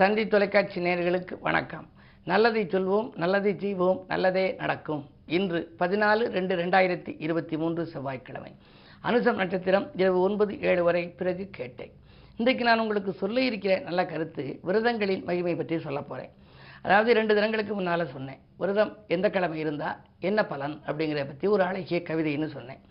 தந்தி தொலைக்காட்சி நேர்களுக்கு வணக்கம். நல்லதை சொல்வோம் நல்லதை செய்வோம் நல்லதே நடக்கும். இன்று பதினாலு ரெண்டு ரெண்டாயிரத்தி இருபத்தி மூன்று செவ்வாய்க்கிழமை. அனுசம் நட்சத்திரம் இரவு ஒன்பது ஏழு வரை பிறகு கேட்டேன். இன்றைக்கு நான் உங்களுக்கு சொல்ல இருக்கிற நல்ல கருத்து விரதங்களின் மகிமை பற்றி சொல்ல போகிறேன் அதாவது ரெண்டு தினங்களுக்கு முன்னால் சொன்னேன். விரதம் எந்த கிழமை இருந்தால் என்ன பலன் அப்படிங்கிறத பற்றி ஒரு அழகிய கவிதைன்னு சொன்னேன்.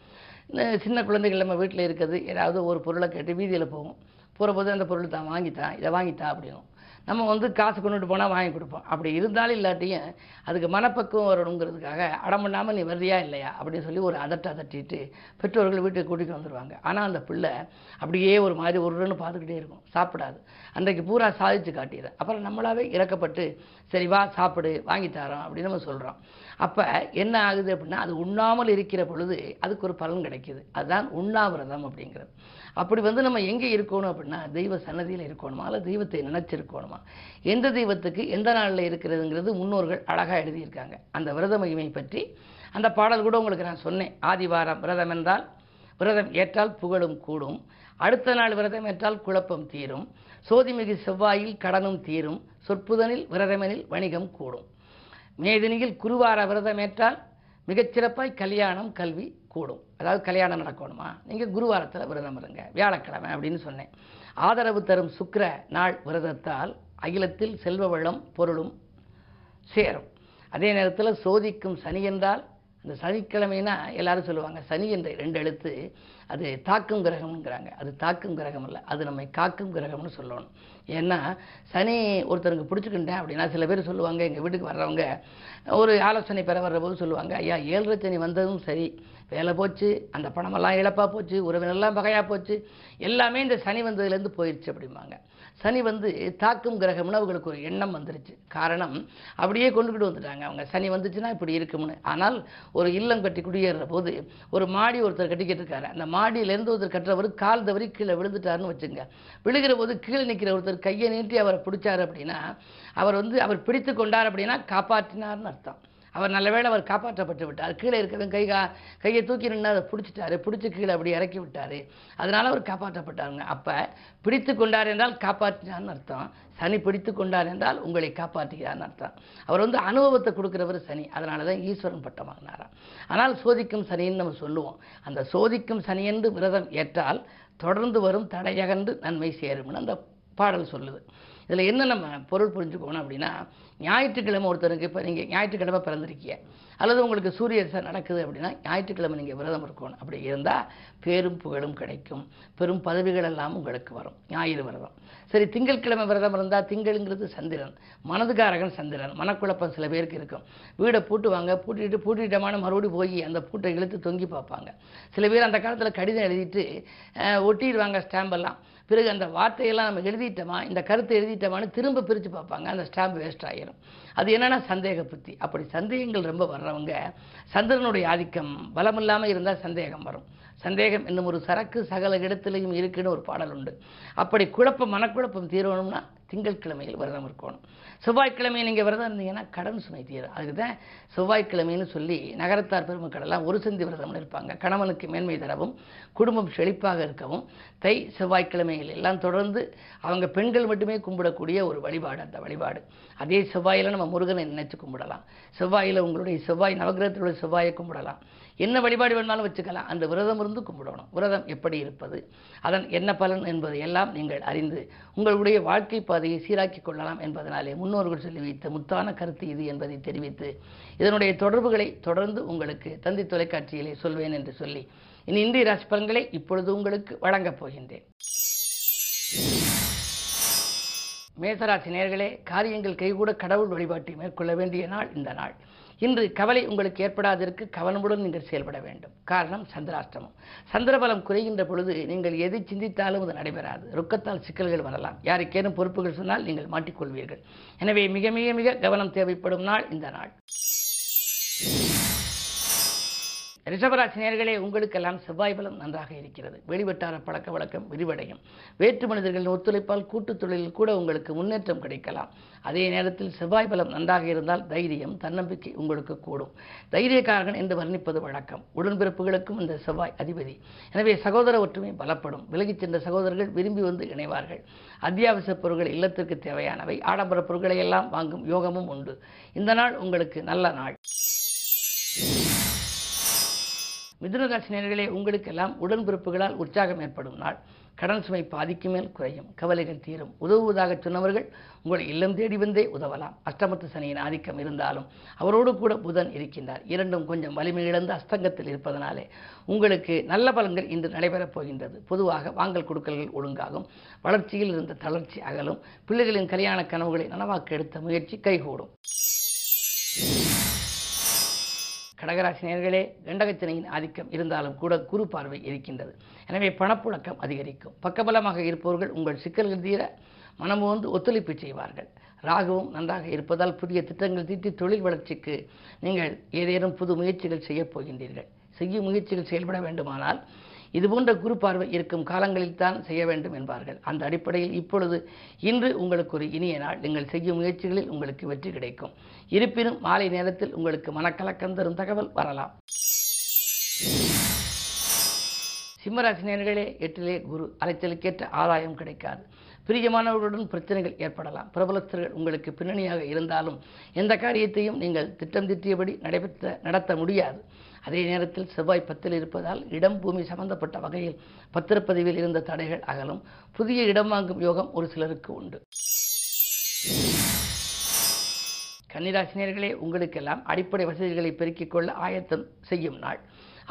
இந்த சின்ன குழந்தைகள் நம்ம வீட்டில் இருக்கிறது ஏதாவது ஒரு பொருளை கேட்டு வீதியில் போகும் போகிறபோது அந்த பொருள் தான் வாங்கித்தான் இதை வாங்கித்தா அப்படின்னும். நம்ம வந்து காசு கொண்டுட்டு போனால் வாங்கி கொடுப்போம். அப்படி இருந்தாலும் இல்லாட்டியும் அதுக்கு மனப்பக்குவம் வரணுங்கிறதுக்காக அடம் பண்ணாமல் நீ வர்றியா இல்லையா அப்படின்னு சொல்லி ஒரு அதட்ட அதட்டிட்டு பெற்றோர்கள் வீட்டுக்கு கூட்டிகிட்டு வந்துடுவாங்க ஆனால் அந்த பிள்ளை அப்படியே ஒரு மாதிரி ஒருன்னு பார்த்துக்கிட்டே இருக்கும். சாப்பிடாது. அன்றைக்கு பூரா சாதிச்சு காட்டிடுறேன் அப்புறம் நம்மளாவே இறக்கப்பட்டு சரி வா சாப்பிடு வாங்கி தரோம் அப்படின்னு நம்ம சொல்கிறோம் அப்போ என்ன ஆகுது அப்படின்னா அது உண்ணாமல் இருக்கிற பொழுது அதுக்கு ஒரு பலன் கிடைக்கிது. அதுதான் உண்ணாவிரதம் அப்படிங்கிறது. அப்படி வந்து நம்ம எங்கே இருக்கணும் அப்படின்னா தெய்வ சன்னதியில் இருக்கணுமா? இல்லை தெய்வத்தை நினைச்சிருக்கணுமா? எந்த தெய்வத்துக்கு எந்த நாளில் இருக்கிறதுங்கிறது முன்னோர்கள் அழகாக எழுதியிருக்காங்க. அந்த விரத மகிமை பற்றி அந்த பாடல் கூட உங்களுக்கு நான் சொன்னேன். ஆதிவாரம் விரதம் என்றால் விரதம் ஏற்றால் புகழும் கூடும். அடுத்த நாள் விரதம் ஏற்றால் குழப்பம் தீரும். சோதிமிகு செவ்வாயில் கடனும் தீரும். சொற்புதனில் விரதமெனில் வணிகம் கூடும். மேதினியில் குருவார விரதம் ஏற்றால் மிகச்சிறப்பாய் கல்யாணம் கல்வி கூடும். அதாவது கல்யாணம் நடக்கணுமா? நீங்கள் குருவாரத்தில் விரதம் இருங்க. வியாழக்கிழமை அப்படின்னு சொன்னேன். ஆதரவு தரும் சுக்கிர நாள் விரதத்தால் அகிலத்தில் செல்வ வளம் பொருளும் சேரும். அதே நேரத்தில் சோதிக்கும் சனி என்றால் அந்த சனிக்கிழமைனா எல்லாரும் சொல்லுவாங்க சனி என்ற ரெண்டு எழுத்து அது தாக்கும் கிரகம்ங்கிறாங்க. அது தாக்கும் கிரகம் இல்லை அது நம்மை காக்கும் கிரகம்னு சொல்லணும். ஏன்னா சனி ஒருத்தருக்கு பிடிச்சிக்கிட்டேன் அப்படின்னா சில பேர் சொல்லுவாங்க எங்கள் வீட்டுக்கு வர்றவங்க ஒரு ஆலோசனை பெற வர்ற போது சொல்லுவாங்க ஐயா ஏழரை சனி வந்ததும் சரி. வேலை போச்சு அந்த பணமெல்லாம் இழப்பாக போச்சு உறவினெல்லாம் பகையாக போச்சு. எல்லாமே இந்த சனி வந்ததுலேருந்து போயிடுச்சு அப்படிம்பாங்க. சனி வந்து தாக்கும் கிரகம்னு அவங்களுக்கு ஒரு எண்ணம் வந்துருச்சு. காரணம் அப்படியே கொண்டுக்கிட்டு வந்துட்டாங்க. அவங்க சனி வந்துச்சுன்னா இப்படி இருக்கும்னு. ஆனால் ஒரு இல்லம் கட்டி குடியேறுற போது ஒரு மாடி ஒருத்தர் கட்டிக்கிட்டு இருக்காரு அந்த மாடியிலேருந்து ஒருத்தர் கட்டுறவர் கால் தவறி கீழே விழுந்துட்டாருன்னு வச்சுங்க. விழுகிற போது கீழே நிற்கிற ஒருத்தர் கையை நீட்டி அவரை பிடிச்சார் அப்படின்னா அவர் வந்து அவர் பிடித்து கொண்டார் அப்படின்னா காப்பாற்றினார்னு அர்த்தம். அவர் நல்ல வேளை அவர் காப்பாற்றப்பட்டு விட்டார். கீழே இருக்கிறவங்க கை கா கையை தூக்கி நின்று அதை பிடிச்சிட்டாரு. பிடிச்சி கீழே அப்படி இறக்கி விட்டார். அதனால் அவர் காப்பாற்றப்பட்டாருங்க. அப்போ பிடித்து கொண்டார் என்றால் காப்பாற்றினார்னு அர்த்தம். சனி பிடித்து கொண்டார் என்றால் உங்களை காப்பாற்றுகிறார்னு அர்த்தம். அவர் வந்து அனுபவத்தை கொடுக்குறவர் சனி. அதனால தான் ஈஸ்வரன் பட்டம் ஆனால் சோதிக்கும் சனின்னு நம்ம சொல்லுவோம். அந்த சோதிக்கும் சனி என்று விரதம் ஏற்றால் தொடர்ந்து வரும் தடையகன்று நன்மை சேரும்னு அந்த பாடல் சொல்லுது. இதில் என்ன நம்ம பொருள் புரிஞ்சுக்கணும் அப்படின்னா ஞாயிற்றுக்கிழமை ஒருத்தருக்கு இப்போ நீங்கள் ஞாயிற்றுக்கிழமை பிறந்திருக்கீங்க அல்லது உங்களுக்கு சூரிய தசை நடக்குது அப்படின்னா ஞாயிற்றுக்கிழமை நீங்கள் விரதம் இருக்கணும். அப்படி இருந்தால் பேரும் புகழும் கிடைக்கும். பெரும் பதவிகள் எல்லாம் உங்களுக்கு வரும். ஞாயிறு விரதம். சரி திங்கட்கிழமை விரதம் இருந்தால் திங்கள்ங்கிறது சந்திரன் மனதுக்காரகன் சந்திரன் மனக்குழப்பம் சில பேருக்கு இருக்கும். வீடை பூட்டுவாங்க பூட்டிட்டு பூட்டிட்டமான மறுபடியும் போய் அந்த பூட்டை இழுத்து தொங்கி பார்ப்பாங்க. சில பேர் அந்த காலத்தில் கடிதம் எழுதிட்டு ஒட்டிடுவாங்க ஸ்டாம்பெல்லாம் பிறகு அந்த வார்த்தையெல்லாம் நம்ம எழுதிட்டோமா இந்த கருத்தை எழுதிட்டோமான்னு திரும்ப பிரித்து பார்ப்பாங்க. அந்த ஸ்டாம்ப் வேஸ்ட் ஆகிரும் அது என்னென்னா சந்தேக புத்தி. அப்படி சந்தேகங்கள் ரொம்ப வர்றவங்க சந்திரனுடைய ஆதிக்கம் பலமில்லாமல் இருந்தால் சந்தேகம் வரும். சந்தேகம் என்னும் ஒரு சரக்கு சகல இடத்துலையும் இருக்குன்னு ஒரு பாடல் உண்டு. அப்படி குழப்பம் மனக்குழப்பம் தீரணும்னா திங்கட்கிழமையில் விரதம் இருக்கணும். செவ்வாய்க்கிழமை நீங்கள் விரதம் இருந்தீங்கன்னா கடன் சுமை தீரும் அதுக்கு தான் செவ்வாய்க்கிழமைன்னு சொல்லி நகரத்தார் பெருமக்களெல்லாம் ஒரு சந்தி விரதம்னு இருப்பாங்க. கணவனுக்கு மேன்மை தரவும் குடும்பம் செழிப்பாக இருக்கவும் தை செவ்வாய்க்கிழமைகள் எல்லாம் தொடர்ந்து அவங்க பெண்கள் மட்டுமே கும்பிடக்கூடிய ஒரு வழிபாடு அந்த வழிபாடு. அதே செவ்வாயில் நம்ம முருகனை நினைச்சு கும்பிடலாம். செவ்வாயில் உங்களுடைய செவ்வாய் நவகிரகத்தில் உள்ள செவ்வாயை கும்பிடலாம். என்ன வழிபாடு வேணாலும் வச்சுக்கலாம். அந்த விரதம் இருந்து கும்பிடணும். விரதம் எப்படி இருப்பது? அதன் என்ன பலன் என்பதை எல்லாம் நீங்கள் அறிந்து உங்களுடைய வாழ்க்கை பாதையை சீராக்கிக் கொள்ளலாம் என்பதனாலே முன்னோர்கள் சொல்லி வைத்த முத்தான கருத்து இது என்பதை தெரிவித்து இதனுடைய தொடர்புகளை தொடர்ந்து உங்களுக்கு தந்தி தொலைக்காட்சியிலே சொல்வேன் என்று சொல்லி இனி இந்திய ராசி பலன்களை இப்பொழுது உங்களுக்கு வழங்கப் போகின்றேன். மேசராசி நேர்களே காரியங்கள் கைகூட கடவுள் வழிபாட்டை மேற்கொள்ள வேண்டிய நாள் இந்த நாள். இன்று கவலை உங்களுக்கு ஏற்படாதிருக்கு கவனமுடன் நீங்கள் செயல்பட வேண்டும். காரணம் சந்திராஷ்டமம். சந்திரபலம் குறைகின்ற பொழுது நீங்கள் எதை சிந்தித்தாலும் அது நடைபெறாது. ரொக்கத்தால் சிக்கல்கள் வரலாம். யாருக்கேனும் பொறுப்புகள் சொன்னால் நீங்கள் மாட்டிக்கொள்வீர்கள். எனவே மிக மிக மிக கவனம் தேவைப்படும் நாள் இந்த நாள். ரிஷபராசி நேர்களே உங்களுக்கெல்லாம் செவ்வாய் பலம் நன்றாக இருக்கிறது. வெளிவட்டார பழக்க வழக்கம் விரிவடையும். வேற்று மனிதர்களின் ஒத்துழைப்பால் கூட்டுத் தொழிலில் கூட உங்களுக்கு முன்னேற்றம் கிடைக்கலாம். அதே நேரத்தில் செவ்வாய் பலம் நன்றாக இருந்தால் தைரியம் தன்னம்பிக்கை உங்களுக்கு கூடும். தைரியக்காரகன் என்று வர்ணிப்பது வழக்கம். உடன்பிறப்புகளுக்கும் இந்த செவ்வாய் அதிபதி. எனவே சகோதர ஒற்றுமை பலப்படும். விலகிச் சென்ற சகோதரர்கள் விரும்பி வந்து இணைவார்கள். அத்தியாவசிய பொருட்கள் இல்லத்திற்கு தேவையானவை. ஆடம்பர பொருட்களை எல்லாம் வாங்கும் யோகமும் உண்டு. இந்த நாள் உங்களுக்கு நல்ல நாள். மிதுனராசி நேர்களே உங்களுக்கெல்லாம் உடன்பிறப்புகளால் உற்சாகம் ஏற்படும் நாள். கடன் சுமை பாதிக்கு மேல் குறையும். கவலைகள் தீரும். உதவுவதாக சொன்னவர்கள் உங்களை இல்லம் தேடி வந்தே உதவலாம். அஷ்டமத்து சனியின் ஆதிக்கம் இருந்தாலும் அவரோடு கூட புதன் இருக்கின்றார். இரண்டும் கொஞ்சம் வலிமை இழந்து அஸ்தங்கத்தில் இருப்பதனாலே உங்களுக்கு நல்ல பலன்கள் இன்று நடைபெறப் போகின்றது. பொதுவாக வாங்கல் கொடுக்கல்கள் ஒழுங்காகும். வளர்ச்சியில் இருந்த தளர்ச்சி அகலும். பிள்ளைகளின் கல்யாண கனவுகளை நனவாக்க எடுத்த முயற்சி கைகூடும். கடகராசி நேர்களே கண்டகச்சனையின் ஆதிக்கம் இருந்தாலும் கூட குறு பார்வை இருக்கின்றது. எனவே பணப்புழக்கம் அதிகரிக்கும். பக்கபலமாக இருப்பவர்கள் உங்கள் சிக்கல்கள் தீர மனமுவந்து ஒத்துழைப்பு செய்வார்கள். ராகுவும் நன்றாக இருப்பதால் புதிய திட்டங்கள் தீட்டி தொழில் வளர்ச்சிக்கு நீங்கள் ஏதேனும் புது முயற்சிகள் செய்யப் போகின்றீர்கள். செய்யும் முயற்சிகள் செயல்பட வேண்டுமானால் இதுபோன்ற குரு பார்வை இருக்கும் காலங்களில் தான் செய்ய வேண்டும் என்பார்கள். அந்த அடிப்படையில் இப்பொழுது இன்று உங்களுக்கு ஒரு இனிய நாள். நீங்கள் செய்யும் முயற்சிகளில் உங்களுக்கு வெற்றி கிடைக்கும். இருப்பினும் மாலை நேரத்தில் உங்களுக்கு மனக்கலக்கம் தரும் தகவல் வரலாம். சிம்மராசினியர்களே எட்டிலே குரு அலைச்சலுக்கேற்ற ஆதாயம் கிடைக்காது. பிரியமானவர்களுடன் பிரச்சனைகள் ஏற்படலாம். பிரபலஸ்தர்கள் உங்களுக்கு பின்னணியாக இருந்தாலும் எந்த காரியத்தையும் நீங்கள் திட்டம் திட்டியபடி நடைபெற்ற நடத்த முடியாது. அதே நேரத்தில் செவ்வாய் பத்தில் இருப்பதால் இடம் பூமி சம்பந்தப்பட்ட வகையில் பத்திரப்பதிவில் இருந்த தடைகள் அகலும். புதிய இடம் வாங்கும் யோகம் ஒரு சிலருக்கு உண்டு. கன்னிராசினியர்களே உங்களுக்கெல்லாம் அடிப்படை வசதிகளை பெருக்கிக் கொள்ள ஆயத்தம் செய்யும் நாள்.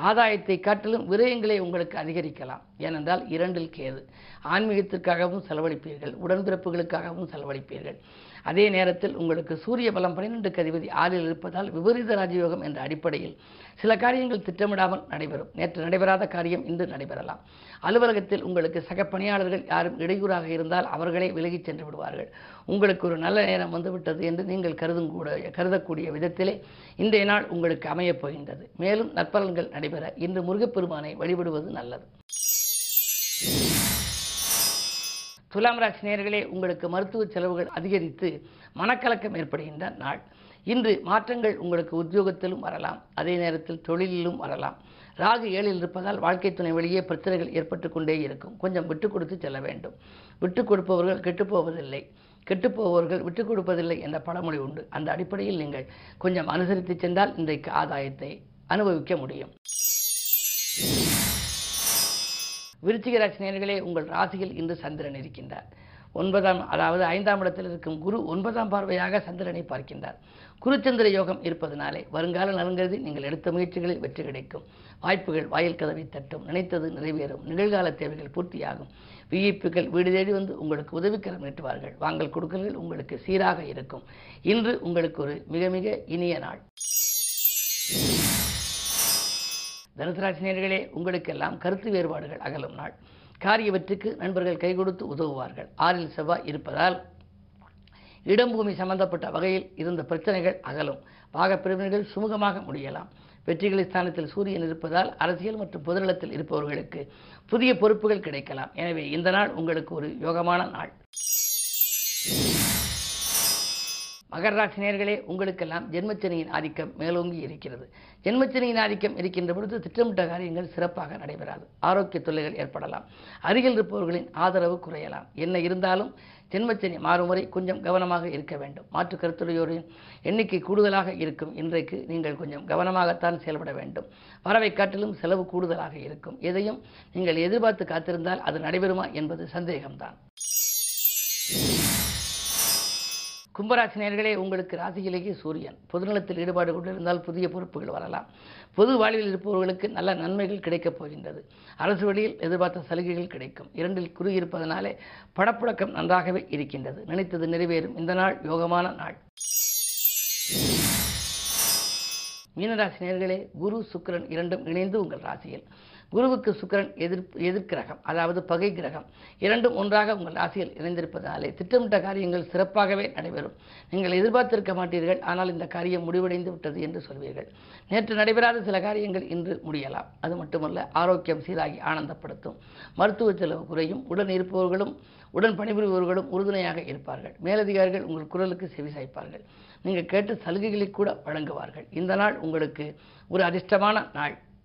ஆதாயத்தை காட்டிலும் விரயங்களை உங்களுக்கு அதிகரிக்கலாம். ஏனென்றால் இரண்டில் கேது. ஆன்மீகத்திற்காகவும் செலவழிப்பீர்கள். உடன்பிறப்புகளுக்காகவும் செலவழிப்பீர்கள். அதே நேரத்தில் உங்களுக்கு சூரிய பலம் பன்னிரெண்டுக்கு அதிபதி ஆறில் இருப்பதால் விபரீத ராஜயோகம் என்ற அடிப்படையில் சில காரியங்கள் திட்டமிடாமல் நடைபெறும். நேற்று நடைபெறாத காரியம் இன்று நடைபெறலாம். அலுவலகத்தில் உங்களுக்கு சக பணியாளர்கள் யாரும் இடையூறாக இருந்தால் அவர்களே விலகிச் சென்று விடுவார்கள். உங்களுக்கு ஒரு நல்ல நேரம் வந்துவிட்டது என்று நீங்கள் கருதும் கூட கருதக்கூடிய விதத்திலே இன்றைய நாள் உங்களுக்கு அமையப் போகின்றது. மேலும் நற்பலன்கள் நடைபெற இன்று முருகப்பெருமானை வழிபடுவது நல்லது. துலாம் ராசி நேர்களே உங்களுக்கு மருத்துவ செலவுகள் அதிகரித்து மனக்கலக்கம் ஏற்படுகின்ற நாள். இன்று மாற்றங்கள் உங்களுக்கு உத்தியோகத்திலும் வரலாம். அதே நேரத்தில் தொழிலிலும் வரலாம். ராகு ஏழில் இருப்பதால் வாழ்க்கை துணை வழியே பிரச்சனைகள் ஏற்பட்டு கொண்டே இருக்கும். கொஞ்சம் விட்டு கொடுத்து செல்ல வேண்டும். விட்டு கொடுப்பவர்கள் கெட்டுப்போவதில்லை கெட்டுப்போவர்கள் விட்டுக் கொடுப்பதில்லை என்ற பழமொழி உண்டு. அந்த அடிப்படையில் நீங்கள் கொஞ்சம் அனுசரித்து சென்றால் இன்றைக்கு ஆதாயத்தை அனுபவிக்க முடியும். விருச்சிக ராசி உங்கள் ராசியில் இன்று சந்திரன் இருக்கின்றார். ஒன்பதாம் அதாவது ஐந்தாம் இடத்தில் இருக்கும் குரு ஒன்பதாம் பார்வையாக சந்திரனை பார்க்கின்றார். குருச்சந்திர யோகம் இருப்பதனாலே வருங்கால நலங்கிறது நீங்கள் எடுத்த முயற்சிகளில் வெற்றி கிடைக்கும். வாய்ப்புகள் வாயில் கதவை தட்டும் நினைத்தது நிறைவேறும் நிகழ்கால தேவைகள் பூர்த்தியாகும். விஐப்புகள் வீடு தேடி வந்து உங்களுக்கு உதவிக்கரம் நீட்டுவார்கள். வாங்கல் கொடுக்கல்கள் உங்களுக்கு சீராக இருக்கும். இன்று உங்களுக்கு ஒரு மிக மிக இனிய நாள். தனுசராசினியர்களே உங்களுக்கெல்லாம் கருத்து வேறுபாடுகள் அகலும் நாள். காரியவற்றுக்கு நண்பர்கள் கை கொடுத்து உதவுவார்கள். ஆறில் செவ்வாய் இருப்பதால் இடம்பூமி சம்பந்தப்பட்ட வகையில் இருந்த பிரச்சனைகள் அகலும். பாகப்பிரிவினர்கள் சுமூகமாக முடியலாம். வெற்றிகளை ஸ்தானத்தில் சூரியன் இருப்பதால் அரசியல் மற்றும் பொதுநலத்தில் இருப்பவர்களுக்கு புதிய பொறுப்புகள் கிடைக்கலாம். எனவே இந்த நாள் உங்களுக்கு ஒரு யோகமான நாள். மகர ராசி நேர்களே உங்களுக்கெல்லாம் ஜென்மச்சனியின் ஆதிக்கம் மேலோங்கி இருக்கிறது. ஜென்மச்சனியின் ஆதிக்கம் இருக்கின்ற பொழுது திட்டமிட்ட காரியங்கள் சிறப்பாக நடைபெறாது. ஆரோக்கிய தொல்லைகள் ஏற்படலாம். அருகில் இருப்பவர்களின் ஆதரவு குறையலாம். என்ன இருந்தாலும் ஜென்மச்சனி மாறும் வரை கொஞ்சம் கவனமாக இருக்க வேண்டும். மாற்று கருத்துடையோரின் எண்ணிக்கை கூடுதலாக இருக்கும். இன்றைக்கு நீங்கள் கொஞ்சம் கவனமாகத்தான் செயல்பட வேண்டும். வரவை காட்டிலும் செலவு கூடுதலாக இருக்கும். எதையும் நீங்கள் எதிர்பார்த்து காத்திருந்தால் அது நடைபெறுமா என்பது சந்தேகம்தான். கும்பராசினியர்களே உங்களுக்கு ராசியிலேயே சூரியன். பொதுநலத்தில் ஈடுபாடு கொண்டிருந்தால் புதிய பொறுப்புகள் வரலாம். பொது வாழ்வில் இருப்பவர்களுக்கு நல்ல நன்மைகள் கிடைக்கப் போகின்றது. அரசு வழியில் எதிர்பார்த்த சலுகைகள் கிடைக்கும். இரண்டில் குறி இருப்பதனாலே படப்புழக்கம் நன்றாகவே இருக்கின்றது. நினைத்தது நிறைவேறும். இந்த நாள் யோகமான நாள். மீனராசி நேர்களே குரு சுக்கிரன் இரண்டும் இணைந்து உங்கள் ராசியில். குருவுக்கு சுக்கரன் எதிர்ப்பு எதிர்க்கிரகம் அதாவது பகை கிரகம். இரண்டும் ஒன்றாக உங்கள் ராசியில் இணைந்திருப்பதாலே திட்டமிட்ட காரியங்கள் சிறப்பாகவே நடைபெறும். நீங்கள் எதிர்பார்த்திருக்க மாட்டீர்கள் ஆனால் இந்த காரியம் முடிவடைந்து விட்டது என்று சொல்வீர்கள். நேற்று நடைபெறாத சில காரியங்கள் இன்று முடியலாம். அது மட்டுமல்ல ஆரோக்கியம் சீராகி ஆனந்தப்படுத்தும். மருத்துவ செலவு குறையும் உடன் இருப்பவர்களும் உடன் பணிபுரிபவர்களும் உறுதுணையாக இருப்பார்கள். மேலதிகாரிகள் உங்கள் குரலுக்கு செவி சாய்ப்பார்கள். நீங்கள் கேட்டு சலுகைகளை கூட வழங்குவார்கள். இந்த நாள் உங்களுக்கு ஒரு அதிர்ஷ்டமான நாள்.